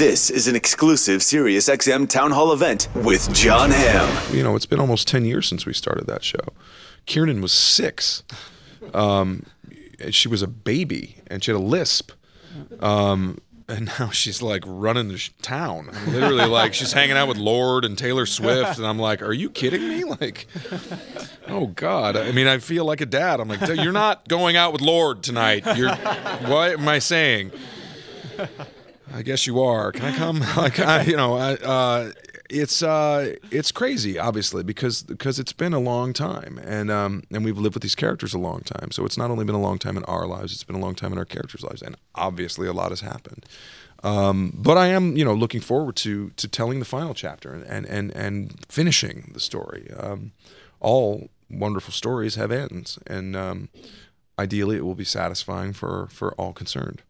This is an exclusive SiriusXM Town Hall event with Jon Hamm. You know, it's been almost 10 years since we started that show. Kiernan was six. Um, she was a baby and she had a lisp. Um, and now she's like running the sh- town. I'm literally like she's hanging out with Lorde and Taylor Swift, and I'm like, "Are you kidding me?" Like, oh God. I mean, I feel like a dad. I'm like, "You're not going out with Lorde tonight. You're what am I saying?" I guess you are. Can I come? Like, I, you know, I, uh, it's uh, it's crazy, obviously, because because it's been a long time, and um, and we've lived with these characters a long time. So it's not only been a long time in our lives; it's been a long time in our characters' lives, and obviously, a lot has happened. Um, but I am, you know, looking forward to to telling the final chapter and and and, and finishing the story. Um, all wonderful stories have ends, and um, ideally, it will be satisfying for for all concerned.